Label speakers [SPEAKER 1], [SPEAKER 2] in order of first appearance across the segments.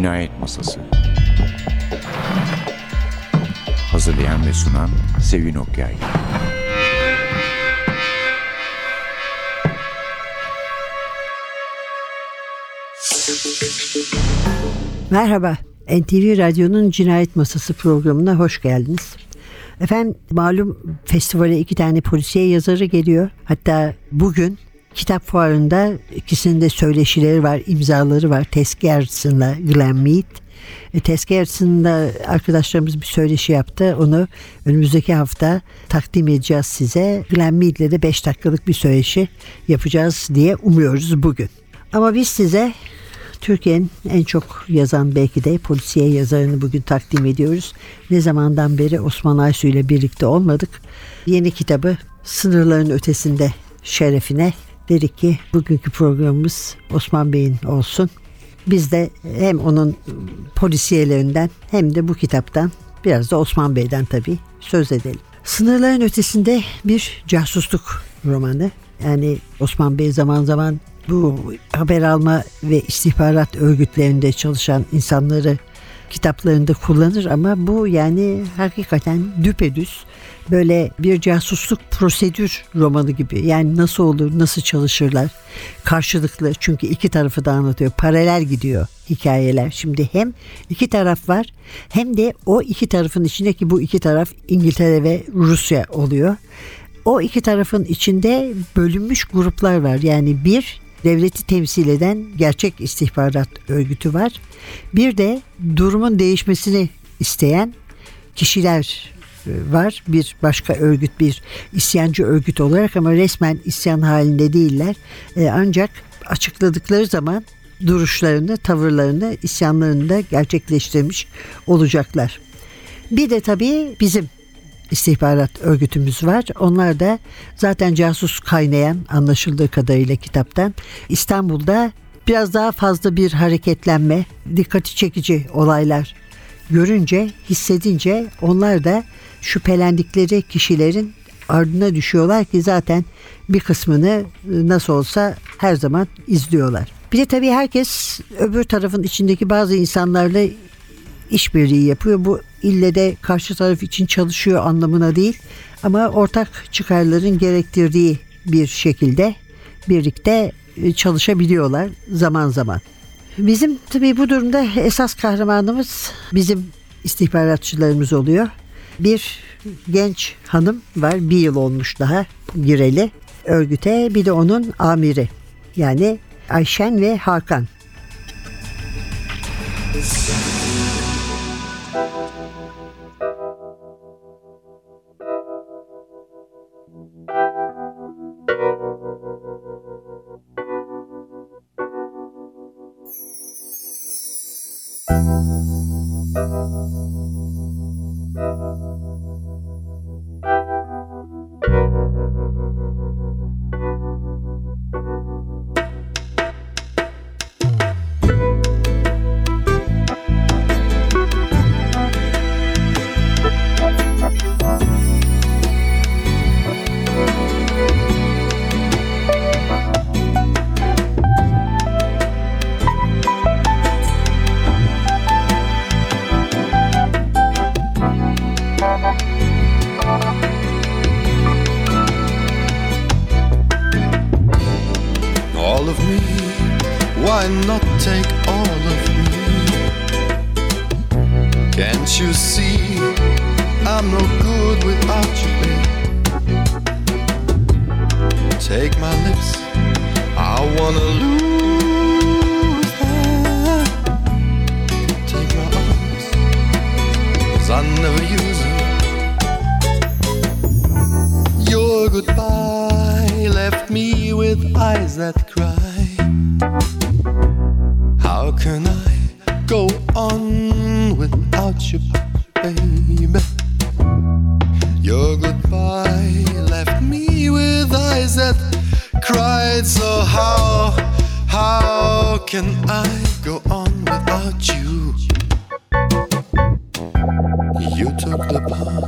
[SPEAKER 1] Cinayet Masası Hazırlayan ve sunan Sevin Okyay
[SPEAKER 2] Merhaba, NTV Radyo'nun Cinayet Masası programına hoş geldiniz. Efendim malum festivale iki tane polisiye yazarı geliyor. Hatta bugün kitap fuarında ikisinin de söyleşileri var, imzaları var. Tess Gerritsen'la Glenn Mead. Gerritsen'la arkadaşlarımız bir söyleşi yaptı. Onu önümüzdeki hafta takdim edeceğiz size. Glenn Mead'le de 5 dakikalık bir söyleşi yapacağız diye umuyoruz bugün. Ama biz size Türkiye'nin en çok yazan belki de polisiye yazarını bugün takdim ediyoruz. Ne zamandan beri Osman Aysu ile birlikte olmadık. Yeni kitabı Sınırların Ötesinde şerefine dedik ki bugünkü programımız Osman Bey'in olsun. Biz de hem onun polisiyelerinden hem de bu kitaptan biraz da Osman Bey'den tabii söz edelim. Sınırların ötesinde bir casusluk romanı. Yani Osman Bey zaman zaman bu haber alma ve istihbarat örgütlerinde çalışan insanları kitaplarında kullanır ama bu yani hakikaten düpedüz böyle bir casusluk prosedür romanı gibi. Yani nasıl olur, nasıl çalışırlar karşılıklı çünkü iki tarafı da anlatıyor. Paralel gidiyor hikayeler. Şimdi hem iki taraf var hem de o iki tarafın içindeki bu iki taraf İngiltere ve Rusya oluyor. O iki tarafın içinde bölünmüş gruplar var. Yani bir devleti temsil eden gerçek istihbarat örgütü var. Bir de durumun değişmesini isteyen kişiler e, var. Bir başka örgüt, bir isyancı örgüt olarak ama resmen isyan halinde değiller. E, ancak açıkladıkları zaman duruşlarını, tavırlarını, isyanlarını da gerçekleştirmiş olacaklar. Bir de tabii bizim istihbarat örgütümüz var. Onlar da zaten casus kaynayan anlaşıldığı kadarıyla kitaptan İstanbul'da biraz daha fazla bir hareketlenme, dikkati çekici olaylar görünce, hissedince onlar da şüphelendikleri kişilerin ardına düşüyorlar ki zaten bir kısmını nasıl olsa her zaman izliyorlar. Bir de tabii herkes öbür tarafın içindeki bazı insanlarla işbirliği yapıyor. Bu ille de karşı taraf için çalışıyor anlamına değil ama ortak çıkarların gerektirdiği bir şekilde birlikte e, çalışabiliyorlar zaman zaman. Bizim tabii bu durumda esas kahramanımız bizim istihbaratçılarımız oluyor. Bir genç hanım var bir yıl olmuş daha gireli örgüte bir de onun amiri yani Ayşen ve Hakan.
[SPEAKER 3] all Thank you. Lips, I wanna lose them. Take my arms, 'cause I never use them. Your goodbye left me with eyes that cry. How can I go on without you, baby? Can I go on without you? You took the part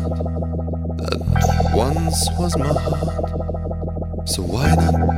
[SPEAKER 3] that once was my heart. So why not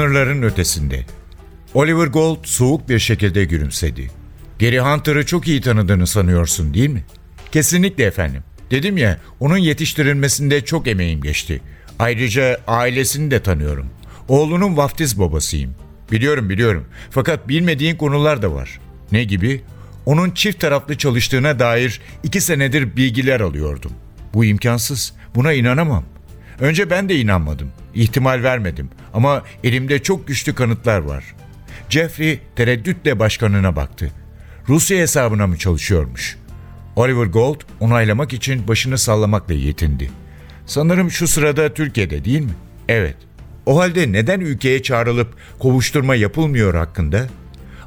[SPEAKER 1] Sınırların ötesinde. Oliver Gold soğuk bir şekilde gülümsedi. Gary Hunter'ı çok iyi tanıdığını sanıyorsun değil mi? Kesinlikle efendim. Dedim ya onun yetiştirilmesinde çok emeğim geçti. Ayrıca ailesini de tanıyorum. Oğlunun vaftiz babasıyım. Biliyorum biliyorum. Fakat bilmediğin konular da var. Ne gibi? Onun çift taraflı çalıştığına dair iki senedir bilgiler alıyordum. Bu imkansız. Buna inanamam. Önce ben de inanmadım. İhtimal vermedim. Ama elimde çok güçlü kanıtlar var. Jeffrey tereddütle başkanına baktı. Rusya hesabına mı çalışıyormuş? Oliver Gold onaylamak için başını sallamakla yetindi. Sanırım şu sırada Türkiye'de değil mi? Evet. O halde neden ülkeye çağrılıp kovuşturma yapılmıyor hakkında?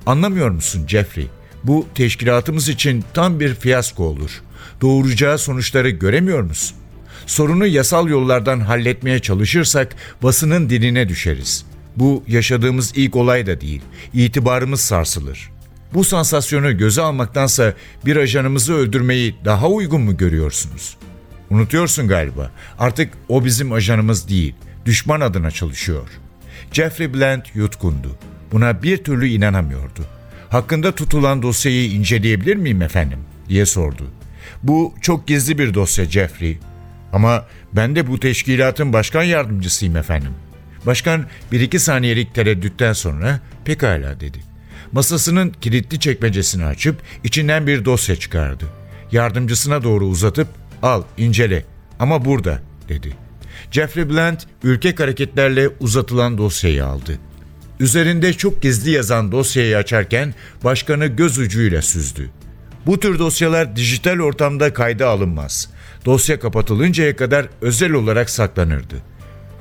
[SPEAKER 1] Anlamıyor musun Jeffrey? Bu teşkilatımız için tam bir fiyasko olur. Doğuracağı sonuçları göremiyor musun? Sorunu yasal yollardan halletmeye çalışırsak basının diline düşeriz. Bu yaşadığımız ilk olay da değil. İtibarımız sarsılır. Bu sansasyonu göze almaktansa bir ajanımızı öldürmeyi daha uygun mu görüyorsunuz? Unutuyorsun galiba. Artık o bizim ajanımız değil. Düşman adına çalışıyor. Jeffrey Bland yutkundu. Buna bir türlü inanamıyordu. Hakkında tutulan dosyayı inceleyebilir miyim efendim? diye sordu. Bu çok gizli bir dosya Jeffrey. Ama ben de bu teşkilatın başkan yardımcısıyım efendim. Başkan bir iki saniyelik tereddütten sonra pekala dedi. Masasının kilitli çekmecesini açıp içinden bir dosya çıkardı. Yardımcısına doğru uzatıp al incele ama burada dedi. Jeffrey Bland ürkek hareketlerle uzatılan dosyayı aldı. Üzerinde çok gizli yazan dosyayı açarken başkanı göz ucuyla süzdü. Bu tür dosyalar dijital ortamda kayda alınmaz. Dosya kapatılıncaya kadar özel olarak saklanırdı.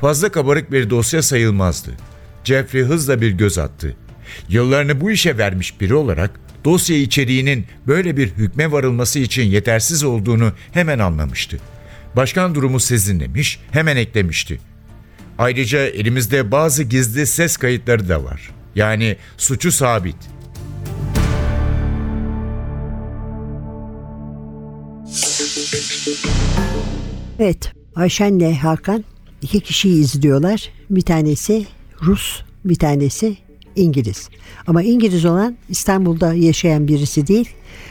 [SPEAKER 1] Fazla kabarık bir dosya sayılmazdı. Jeffrey hızla bir göz attı. Yıllarını bu işe vermiş biri olarak dosya içeriğinin böyle bir hükme varılması için yetersiz olduğunu hemen anlamıştı. Başkan durumu sezinlemiş, hemen eklemişti. Ayrıca elimizde bazı gizli ses kayıtları da var. Yani suçu sabit.
[SPEAKER 2] Evet, Ayşen'le Hakan iki kişiyi izliyorlar. Bir tanesi Rus, bir tanesi İngiliz. Ama İngiliz olan İstanbul'da yaşayan birisi değil.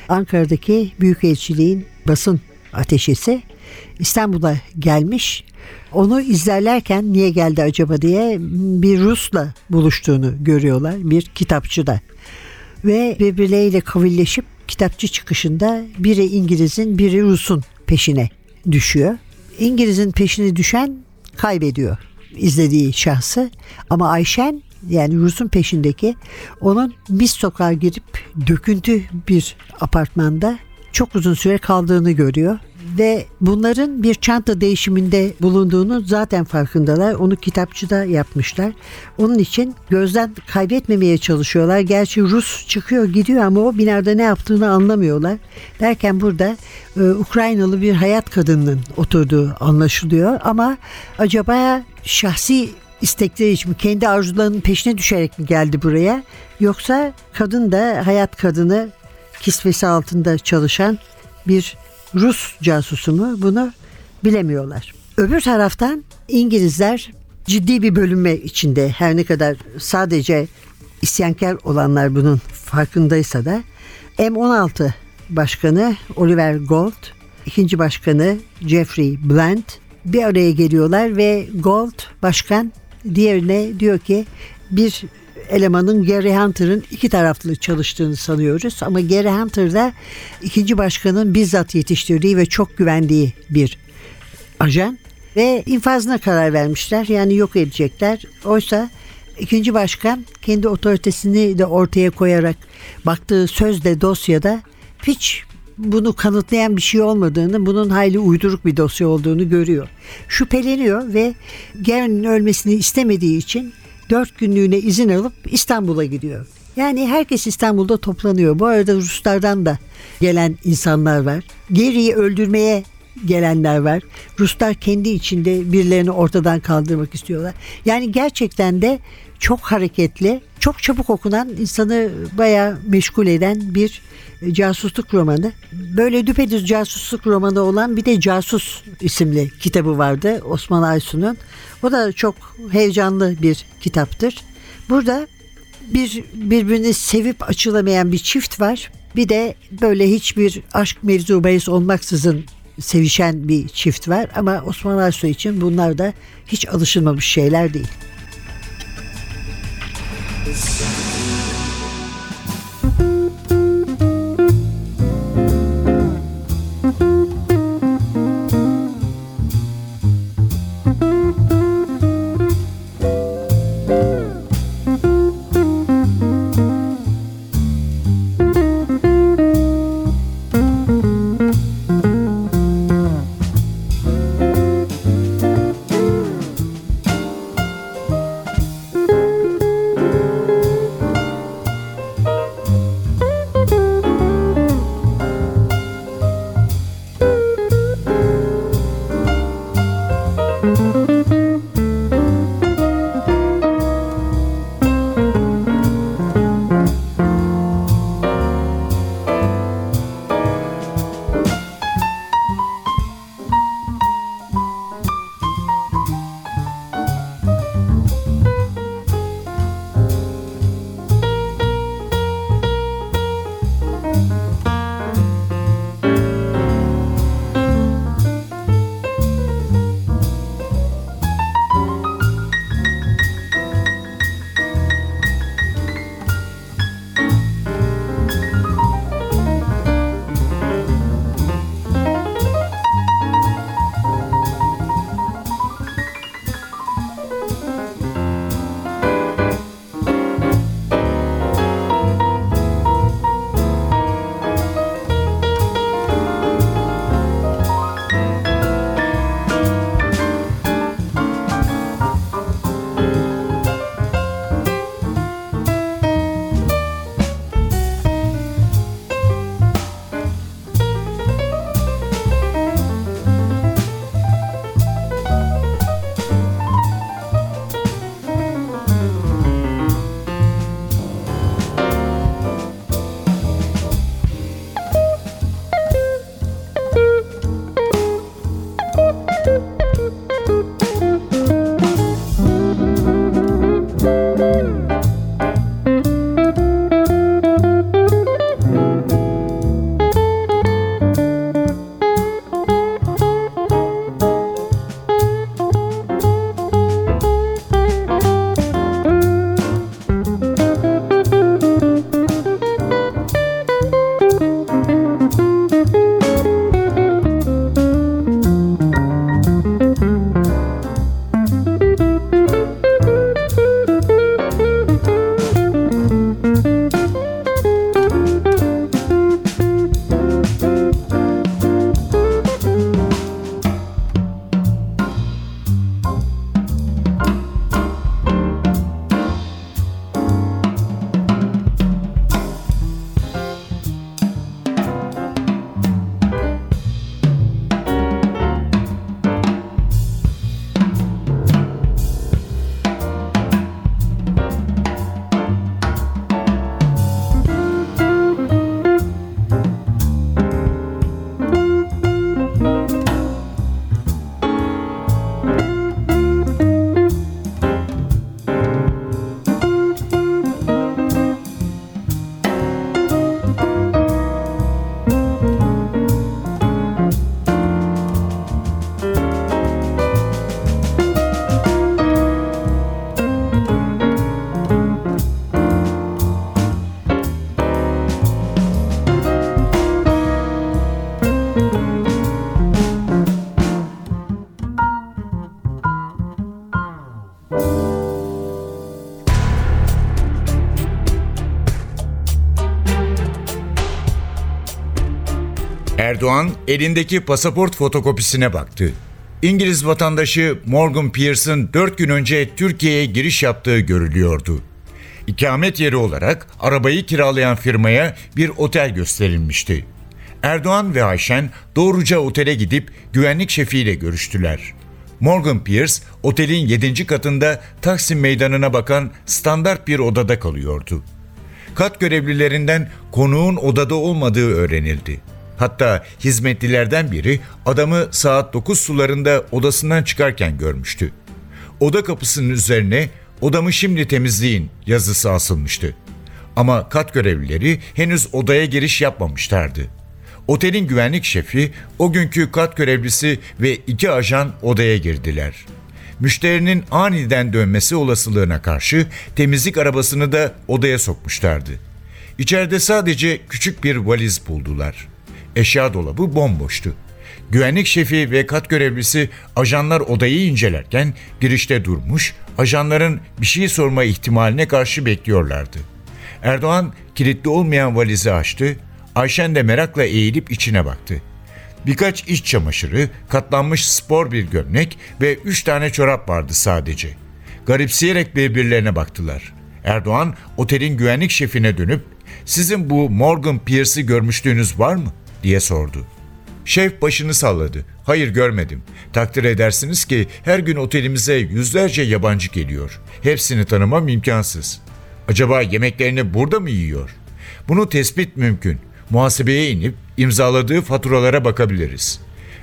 [SPEAKER 2] Ankara'daki Büyükelçiliğin basın ateşesi İstanbul'a gelmiş. Onu izlerlerken niye geldi acaba diye bir Rus'la buluştuğunu görüyorlar bir kitapçıda. Ve birbirleriyle kavilleşip kitapçı çıkışında biri İngiliz'in biri Rus'un peşine düşüyor. İngiliz'in peşine düşen kaybediyor izlediği şahsı. Ama Ayşen yani Rus'un peşindeki onun bir sokağa girip döküntü bir apartmanda çok uzun süre kaldığını görüyor ve bunların bir çanta değişiminde bulunduğunu zaten farkındalar. Onu kitapçıda yapmışlar. Onun için gözden kaybetmemeye çalışıyorlar. Gerçi Rus çıkıyor gidiyor ama o binada ne yaptığını anlamıyorlar. Derken burada e, Ukraynalı bir hayat kadının oturduğu anlaşılıyor. Ama acaba şahsi istekleri için mi, kendi arzularının peşine düşerek mi geldi buraya? Yoksa kadın da hayat kadını kisvesi altında çalışan bir Rus casusu mu bunu bilemiyorlar. Öbür taraftan İngilizler ciddi bir bölünme içinde her ne kadar sadece isyankar olanlar bunun farkındaysa da M16 başkanı Oliver Gold, ikinci başkanı Jeffrey Bland bir araya geliyorlar ve Gold başkan diğerine diyor ki bir elemanın Gary Hunter'ın iki taraflı çalıştığını sanıyoruz. Ama Gary Hunter da ikinci başkanın bizzat yetiştirdiği ve çok güvendiği bir ajan ve infazına karar vermişler. Yani yok edecekler. Oysa ikinci başkan kendi otoritesini de ortaya koyarak baktığı sözde dosyada hiç bunu kanıtlayan bir şey olmadığını, bunun hayli uyduruk bir dosya olduğunu görüyor. Şüpheleniyor ve Gary'nin ölmesini istemediği için dört günlüğüne izin alıp İstanbul'a gidiyor. Yani herkes İstanbul'da toplanıyor. Bu arada Ruslardan da gelen insanlar var. Gary'i öldürmeye gelenler var. Ruslar kendi içinde birilerini ortadan kaldırmak istiyorlar. Yani gerçekten de çok hareketli, çok çabuk okunan, insanı bayağı meşgul eden bir casusluk romanı. Böyle düpedüz casusluk romanı olan bir de Casus isimli kitabı vardı Osman Aysun'un. O da çok heyecanlı bir kitaptır. Burada bir birbirini sevip açılamayan bir çift var. Bir de böyle hiçbir aşk mevzu bahis olmaksızın sevişen bir çift var ama Osman Aysu için bunlar da hiç alışılmamış şeyler değil.
[SPEAKER 1] Erdoğan elindeki pasaport fotokopisine baktı. İngiliz vatandaşı Morgan Pearson 4 gün önce Türkiye'ye giriş yaptığı görülüyordu. İkamet yeri olarak arabayı kiralayan firmaya bir otel gösterilmişti. Erdoğan ve Ayşen doğruca otele gidip güvenlik şefiyle görüştüler. Morgan Pierce otelin 7. katında Taksim Meydanı'na bakan standart bir odada kalıyordu. Kat görevlilerinden konuğun odada olmadığı öğrenildi. Hatta hizmetlilerden biri adamı saat 9 sularında odasından çıkarken görmüştü. Oda kapısının üzerine odamı şimdi temizleyin yazısı asılmıştı. Ama kat görevlileri henüz odaya giriş yapmamışlardı. Otelin güvenlik şefi, o günkü kat görevlisi ve iki ajan odaya girdiler. Müşterinin aniden dönmesi olasılığına karşı temizlik arabasını da odaya sokmuşlardı. İçeride sadece küçük bir valiz buldular. Eşya dolabı bomboştu. Güvenlik şefi ve kat görevlisi ajanlar odayı incelerken girişte durmuş, ajanların bir şey sorma ihtimaline karşı bekliyorlardı. Erdoğan kilitli olmayan valizi açtı, Ayşen de merakla eğilip içine baktı. Birkaç iç çamaşırı, katlanmış spor bir gömlek ve üç tane çorap vardı sadece. Garipseyerek birbirlerine baktılar. Erdoğan otelin güvenlik şefine dönüp sizin bu Morgan Pierce'ı görmüşlüğünüz var mı diye sordu. Şef başını salladı. Hayır görmedim. Takdir edersiniz ki her gün otelimize yüzlerce yabancı geliyor. Hepsini tanımam imkansız. Acaba yemeklerini burada mı yiyor? Bunu tespit mümkün. Muhasebeye inip imzaladığı faturalara bakabiliriz.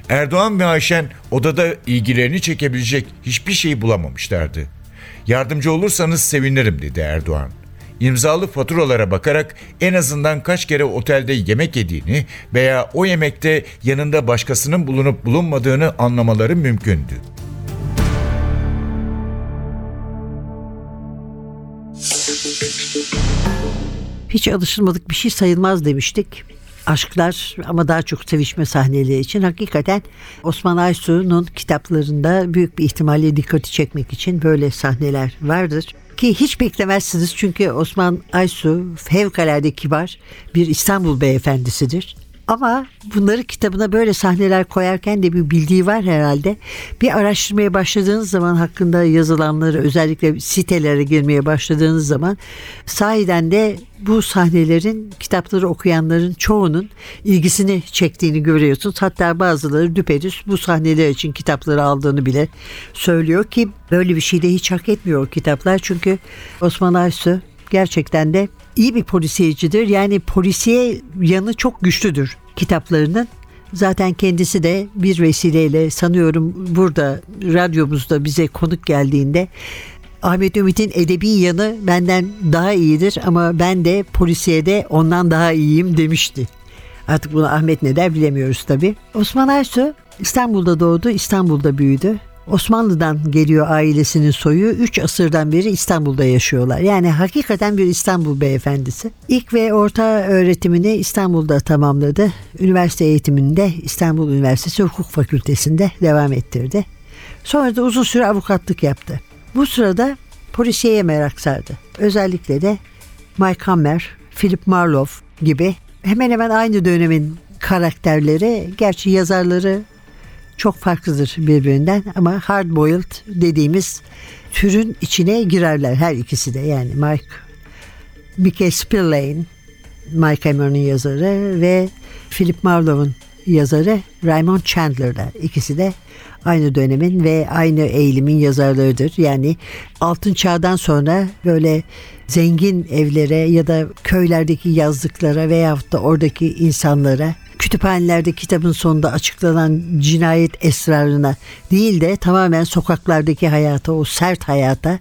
[SPEAKER 1] Erdoğan ve Ayşen odada ilgilerini çekebilecek hiçbir şey bulamamışlardı. Yardımcı olursanız sevinirim dedi Erdoğan. İmzalı faturalara bakarak en azından kaç kere otelde yemek yediğini veya o yemekte yanında başkasının bulunup bulunmadığını anlamaları mümkündü.
[SPEAKER 2] Hiç alışılmadık bir şey sayılmaz demiştik. Aşklar ama daha çok sevişme sahneleri için hakikaten Osman Aysu'nun kitaplarında büyük bir ihtimalle dikkati çekmek için böyle sahneler vardır. Ki hiç beklemezsiniz çünkü Osman Aysu fevkalade kibar bir İstanbul beyefendisidir. Ama bunları kitabına böyle sahneler koyarken de bir bildiği var herhalde. Bir araştırmaya başladığınız zaman hakkında yazılanları özellikle sitelere girmeye başladığınız zaman sahiden de bu sahnelerin kitapları okuyanların çoğunun ilgisini çektiğini görüyorsunuz. Hatta bazıları düpedüz bu sahneler için kitapları aldığını bile söylüyor ki böyle bir şey de hiç hak etmiyor kitaplar. Çünkü Osman Aysu gerçekten de iyi bir polisiyecidir. Yani polisiye yanı çok güçlüdür kitaplarının. Zaten kendisi de bir vesileyle sanıyorum burada radyomuzda bize konuk geldiğinde Ahmet Ümit'in edebi yanı benden daha iyidir ama ben de polisiyede ondan daha iyiyim demişti. Artık bunu Ahmet ne der bilemiyoruz tabii. Osman Aysu İstanbul'da doğdu, İstanbul'da büyüdü. Osmanlı'dan geliyor ailesinin soyu. 3 asırdan beri İstanbul'da yaşıyorlar. Yani hakikaten bir İstanbul beyefendisi. İlk ve orta öğretimini İstanbul'da tamamladı. Üniversite eğitiminde İstanbul Üniversitesi Hukuk Fakültesi'nde devam ettirdi. Sonra da uzun süre avukatlık yaptı. Bu sırada polisiyeye merak sardı. Özellikle de Mike Hammer, Philip Marlowe gibi hemen hemen aynı dönemin karakterleri, gerçi yazarları çok farklıdır birbirinden ama hard boiled dediğimiz türün içine girerler her ikisi de yani Mike Mickey Spillane Mike Hammer'ın yazarı ve Philip Marlowe'un yazarı Raymond Chandler'lar. İkisi de aynı dönemin ve aynı eğilimin yazarlarıdır. Yani altın çağdan sonra böyle zengin evlere ya da köylerdeki yazlıklara veyahut da oradaki insanlara kütüphanelerde kitabın sonunda açıklanan cinayet esrarına değil de tamamen sokaklardaki hayata, o sert hayata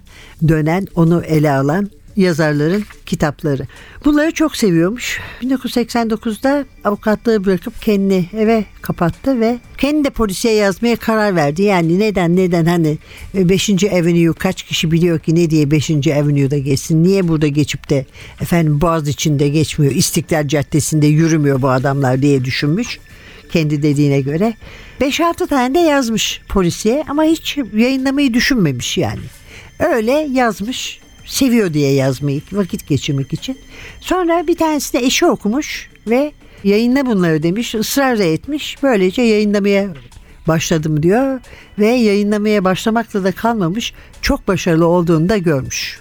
[SPEAKER 2] dönen, onu ele alan yazarların kitapları. Bunları çok seviyormuş. 1989'da avukatlığı bırakıp kendini eve kapattı ve kendi de polisiye yazmaya karar verdi. Yani neden neden hani 5. Avenue kaç kişi biliyor ki ne diye 5. Avenue'da geçsin? Niye burada geçip de efendim Boğaz içinde geçmiyor? İstiklal Caddesi'nde yürümüyor bu adamlar diye düşünmüş kendi dediğine göre. 5-6 tane de yazmış polisiye ama hiç yayınlamayı düşünmemiş yani. Öyle yazmış seviyor diye yazmayı vakit geçirmek için. Sonra bir tanesi de eşi okumuş ve Yayınla bunları demiş. ısrar da etmiş. Böylece yayınlamaya başladım diyor. Ve yayınlamaya başlamakla da kalmamış. Çok başarılı olduğunu da görmüş.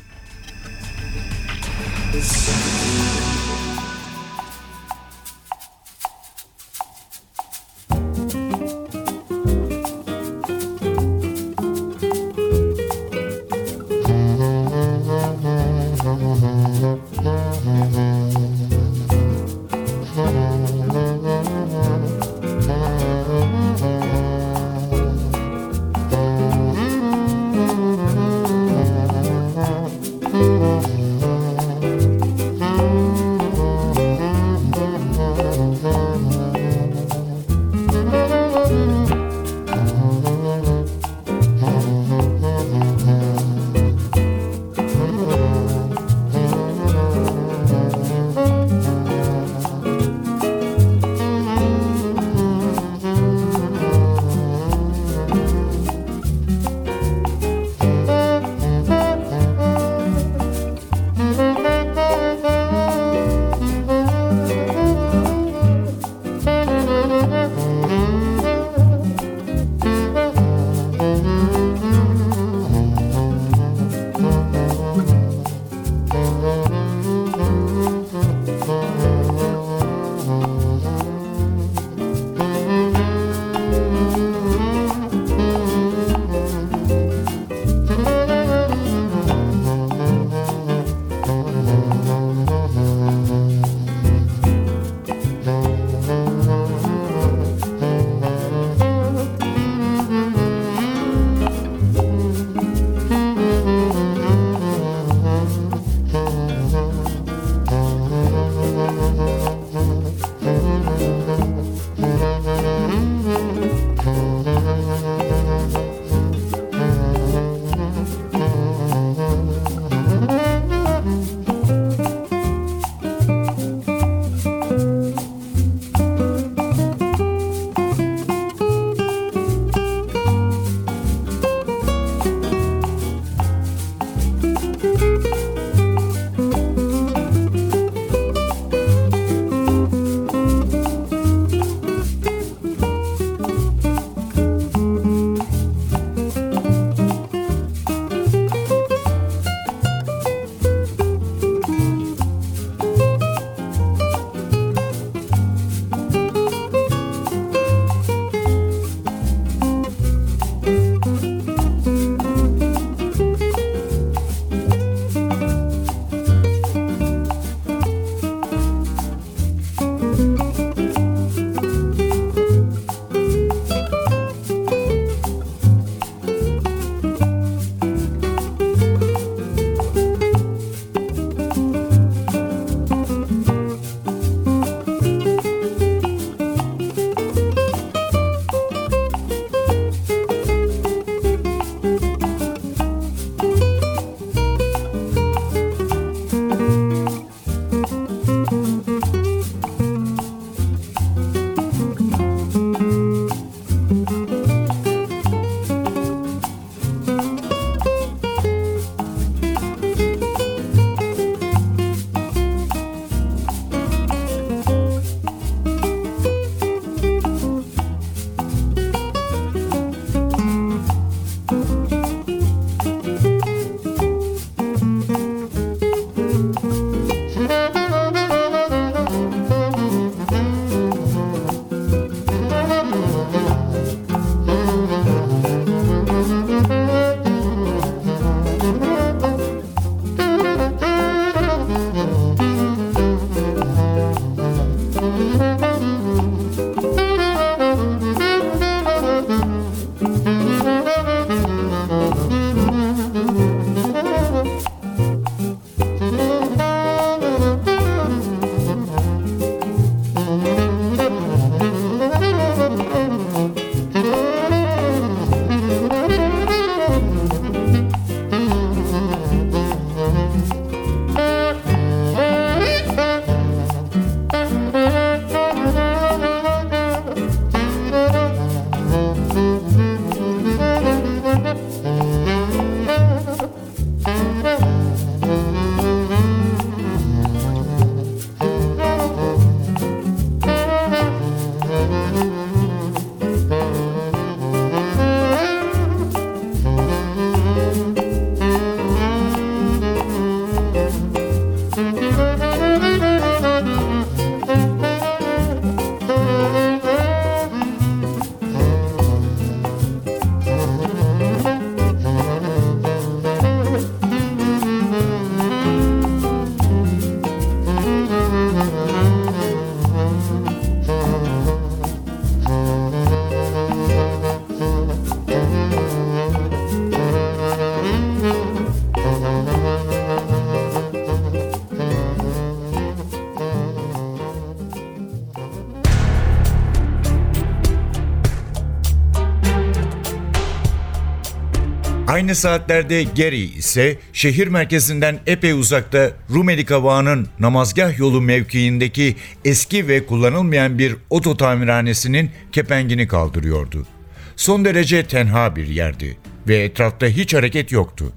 [SPEAKER 1] Aynı saatlerde Gary ise şehir merkezinden epey uzakta Rumeli Kavağı'nın namazgah yolu mevkiindeki eski ve kullanılmayan bir oto tamirhanesinin kepengini kaldırıyordu. Son derece tenha bir yerdi ve etrafta hiç hareket yoktu.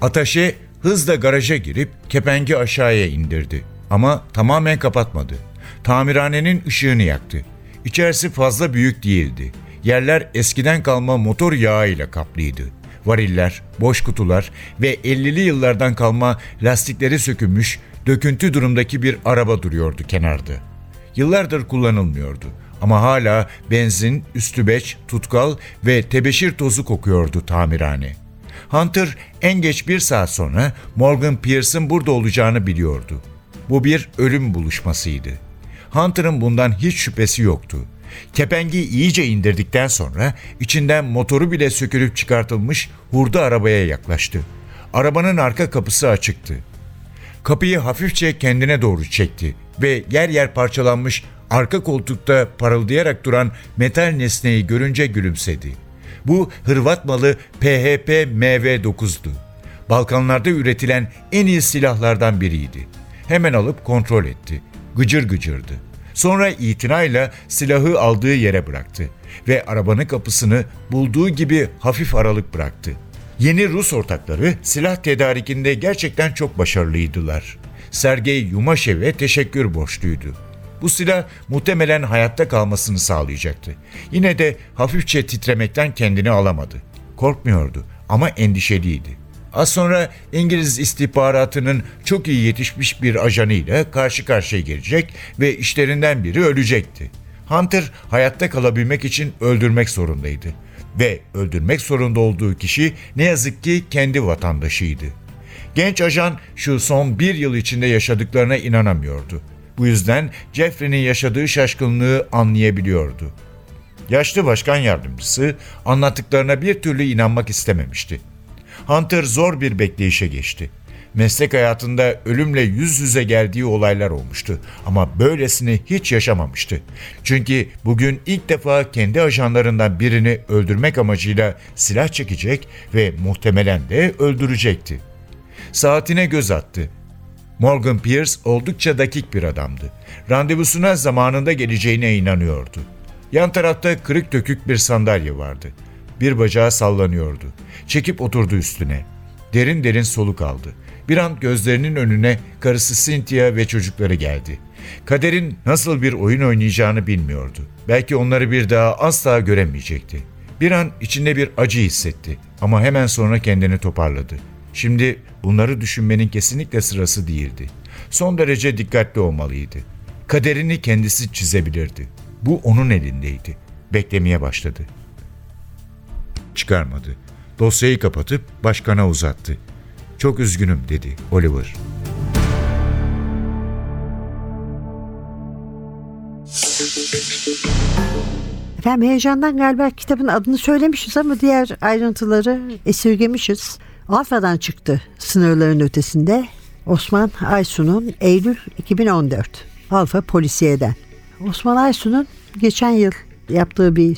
[SPEAKER 1] Ataşe hızla garaja girip kepengi aşağıya indirdi ama tamamen kapatmadı. Tamirhanenin ışığını yaktı. İçerisi fazla büyük değildi. Yerler eskiden kalma motor yağıyla kaplıydı. Variller, boş kutular ve 50'li yıllardan kalma lastikleri sökülmüş, döküntü durumdaki bir araba duruyordu kenarda. Yıllardır kullanılmıyordu ama hala benzin, üstübeç, tutkal ve tebeşir tozu kokuyordu tamirhane. Hunter en geç bir saat sonra Morgan Pierce'ın burada olacağını biliyordu. Bu bir ölüm buluşmasıydı. Hunter'ın bundan hiç şüphesi yoktu. Kepengi iyice indirdikten sonra içinden motoru bile sökülüp çıkartılmış hurda arabaya yaklaştı. Arabanın arka kapısı açıktı. Kapıyı hafifçe kendine doğru çekti ve yer yer parçalanmış arka koltukta parıldayarak duran metal nesneyi görünce gülümsedi. Bu Hırvat malı PHP MV9'du. Balkanlarda üretilen en iyi silahlardan biriydi. Hemen alıp kontrol etti. Gıcır gıcırdı. Sonra itinayla silahı aldığı yere bıraktı ve arabanın kapısını bulduğu gibi hafif aralık bıraktı. Yeni Rus ortakları silah tedarikinde gerçekten çok başarılıydılar. Sergey Yumaşev'e teşekkür borçluydu. Bu silah muhtemelen hayatta kalmasını sağlayacaktı. Yine de hafifçe titremekten kendini alamadı. Korkmuyordu ama endişeliydi. Az sonra İngiliz istihbaratının çok iyi yetişmiş bir ajanıyla karşı karşıya gelecek ve işlerinden biri ölecekti. Hunter hayatta kalabilmek için öldürmek zorundaydı ve öldürmek zorunda olduğu kişi ne yazık ki kendi vatandaşıydı. Genç ajan şu son bir yıl içinde yaşadıklarına inanamıyordu. Bu yüzden Jeffrey'nin yaşadığı şaşkınlığı anlayabiliyordu. Yaşlı başkan yardımcısı anlattıklarına bir türlü inanmak istememişti. Hunter zor bir bekleyişe geçti. Meslek hayatında ölümle yüz yüze geldiği olaylar olmuştu ama böylesini hiç yaşamamıştı. Çünkü bugün ilk defa kendi ajanlarından birini öldürmek amacıyla silah çekecek ve muhtemelen de öldürecekti. Saatine göz attı. Morgan Pierce oldukça dakik bir adamdı. Randevusuna zamanında geleceğine inanıyordu. Yan tarafta kırık dökük bir sandalye vardı. Bir bacağı sallanıyordu. Çekip oturdu üstüne. Derin derin soluk aldı. Bir an gözlerinin önüne karısı Cynthia ve çocukları geldi. Kader'in nasıl bir oyun oynayacağını bilmiyordu. Belki onları bir daha asla göremeyecekti. Bir an içinde bir acı hissetti ama hemen sonra kendini toparladı. Şimdi bunları düşünmenin kesinlikle sırası değildi. Son derece dikkatli olmalıydı. Kaderini kendisi çizebilirdi. Bu onun elindeydi. Beklemeye başladı. Çıkarmadı. Dosyayı kapatıp başkana uzattı. Çok üzgünüm dedi Oliver.
[SPEAKER 2] Efendim heyecandan galiba kitabın adını söylemişiz ama diğer ayrıntıları esirgemişiz. Alfa'dan çıktı sınırların ötesinde. Osman Aysun'un Eylül 2014. Alfa Polisiye'den. Osman Aysun'un geçen yıl yaptığı bir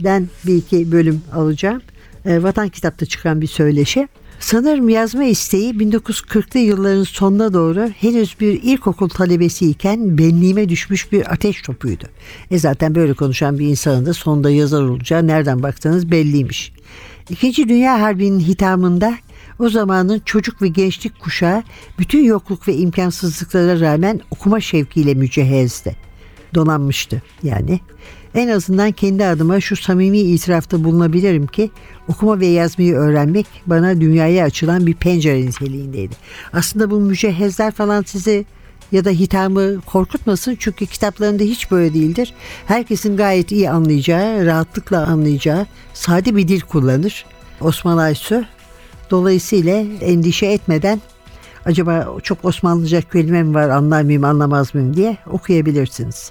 [SPEAKER 2] söyleşiden bir iki bölüm alacağım. E, Vatan Kitap'ta çıkan bir söyleşi. Sanırım yazma isteği 1940'lı yılların sonuna doğru henüz bir ilkokul talebesiyken benliğime düşmüş bir ateş topuydu. E zaten böyle konuşan bir insanın da sonunda yazar olacağı nereden baksanız belliymiş. İkinci Dünya Harbi'nin hitamında o zamanın çocuk ve gençlik kuşağı bütün yokluk ve imkansızlıklara rağmen okuma şevkiyle mücehezdi. Donanmıştı yani. En azından kendi adıma şu samimi itirafta bulunabilirim ki okuma ve yazmayı öğrenmek bana dünyaya açılan bir pencere niteliğindeydi. Aslında bu mücehezler falan sizi ya da hitamı korkutmasın çünkü kitaplarında hiç böyle değildir. Herkesin gayet iyi anlayacağı, rahatlıkla anlayacağı sade bir dil kullanır. Osman Aysu dolayısıyla endişe etmeden acaba çok Osmanlıca kelime mi var anlar mıyım anlamaz mıyım diye okuyabilirsiniz.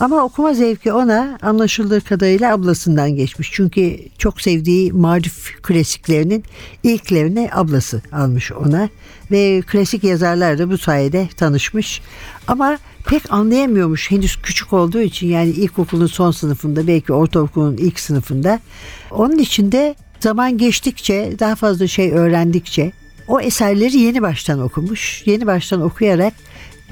[SPEAKER 2] Ama okuma zevki ona anlaşıldığı kadarıyla ablasından geçmiş. Çünkü çok sevdiği marif klasiklerinin ilklerini ablası almış ona. Ve klasik yazarlar da bu sayede tanışmış. Ama pek anlayamıyormuş henüz küçük olduğu için yani ilkokulun son sınıfında belki ortaokulun ilk sınıfında. Onun için de Zaman geçtikçe, daha fazla şey öğrendikçe o eserleri yeni baştan okumuş. Yeni baştan okuyarak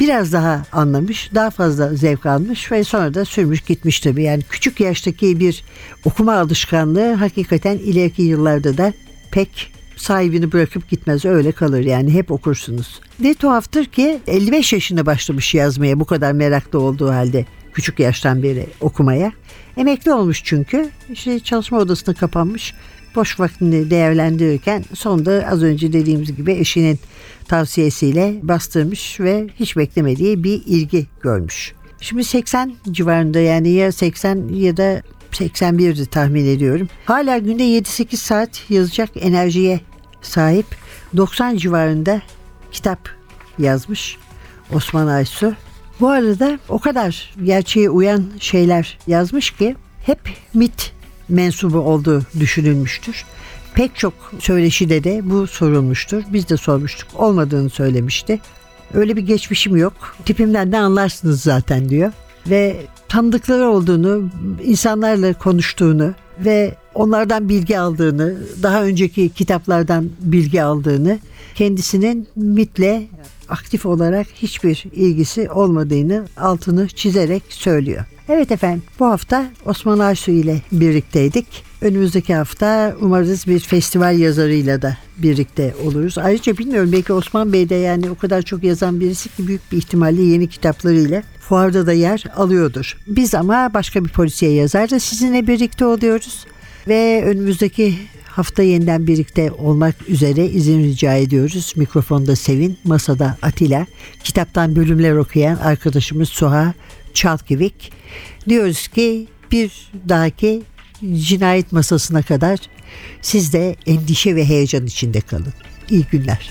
[SPEAKER 2] biraz daha anlamış, daha fazla zevk almış ve sonra da sürmüş gitmiş tabii. Yani küçük yaştaki bir okuma alışkanlığı hakikaten ileriki yıllarda da pek sahibini bırakıp gitmez öyle kalır yani hep okursunuz. Ne tuhaftır ki 55 yaşında başlamış yazmaya bu kadar meraklı olduğu halde küçük yaştan beri okumaya. Emekli olmuş çünkü işte çalışma odasına kapanmış boş vaktini değerlendirirken sonunda az önce dediğimiz gibi eşinin tavsiyesiyle bastırmış ve hiç beklemediği bir ilgi görmüş. Şimdi 80 civarında yani ya 80 ya da 81'di tahmin ediyorum. Hala günde 7-8 saat yazacak enerjiye sahip 90 civarında kitap yazmış Osman Aysu. Bu arada o kadar gerçeğe uyan şeyler yazmış ki hep mit mensubu olduğu düşünülmüştür. Pek çok söyleşide de bu sorulmuştur. Biz de sormuştuk. Olmadığını söylemişti. Öyle bir geçmişim yok. Tipimden de anlarsınız zaten diyor. Ve tanıdıkları olduğunu, insanlarla konuştuğunu ve onlardan bilgi aldığını, daha önceki kitaplardan bilgi aldığını, kendisinin MIT'le aktif olarak hiçbir ilgisi olmadığını altını çizerek söylüyor. Evet efendim bu hafta Osman Aysu ile birlikteydik. Önümüzdeki hafta umarız bir festival yazarıyla da birlikte oluruz. Ayrıca bilmiyorum belki Osman Bey de yani o kadar çok yazan birisi ki büyük bir ihtimalle yeni kitaplarıyla fuarda da yer alıyordur. Biz ama başka bir polisiye yazar da sizinle birlikte oluyoruz. Ve önümüzdeki hafta yeniden birlikte olmak üzere izin rica ediyoruz. Mikrofonda Sevin, masada Atilla, kitaptan bölümler okuyan arkadaşımız Suha Çalkivik. Diyoruz ki bir dahaki cinayet masasına kadar siz de endişe ve heyecan içinde kalın. İyi günler.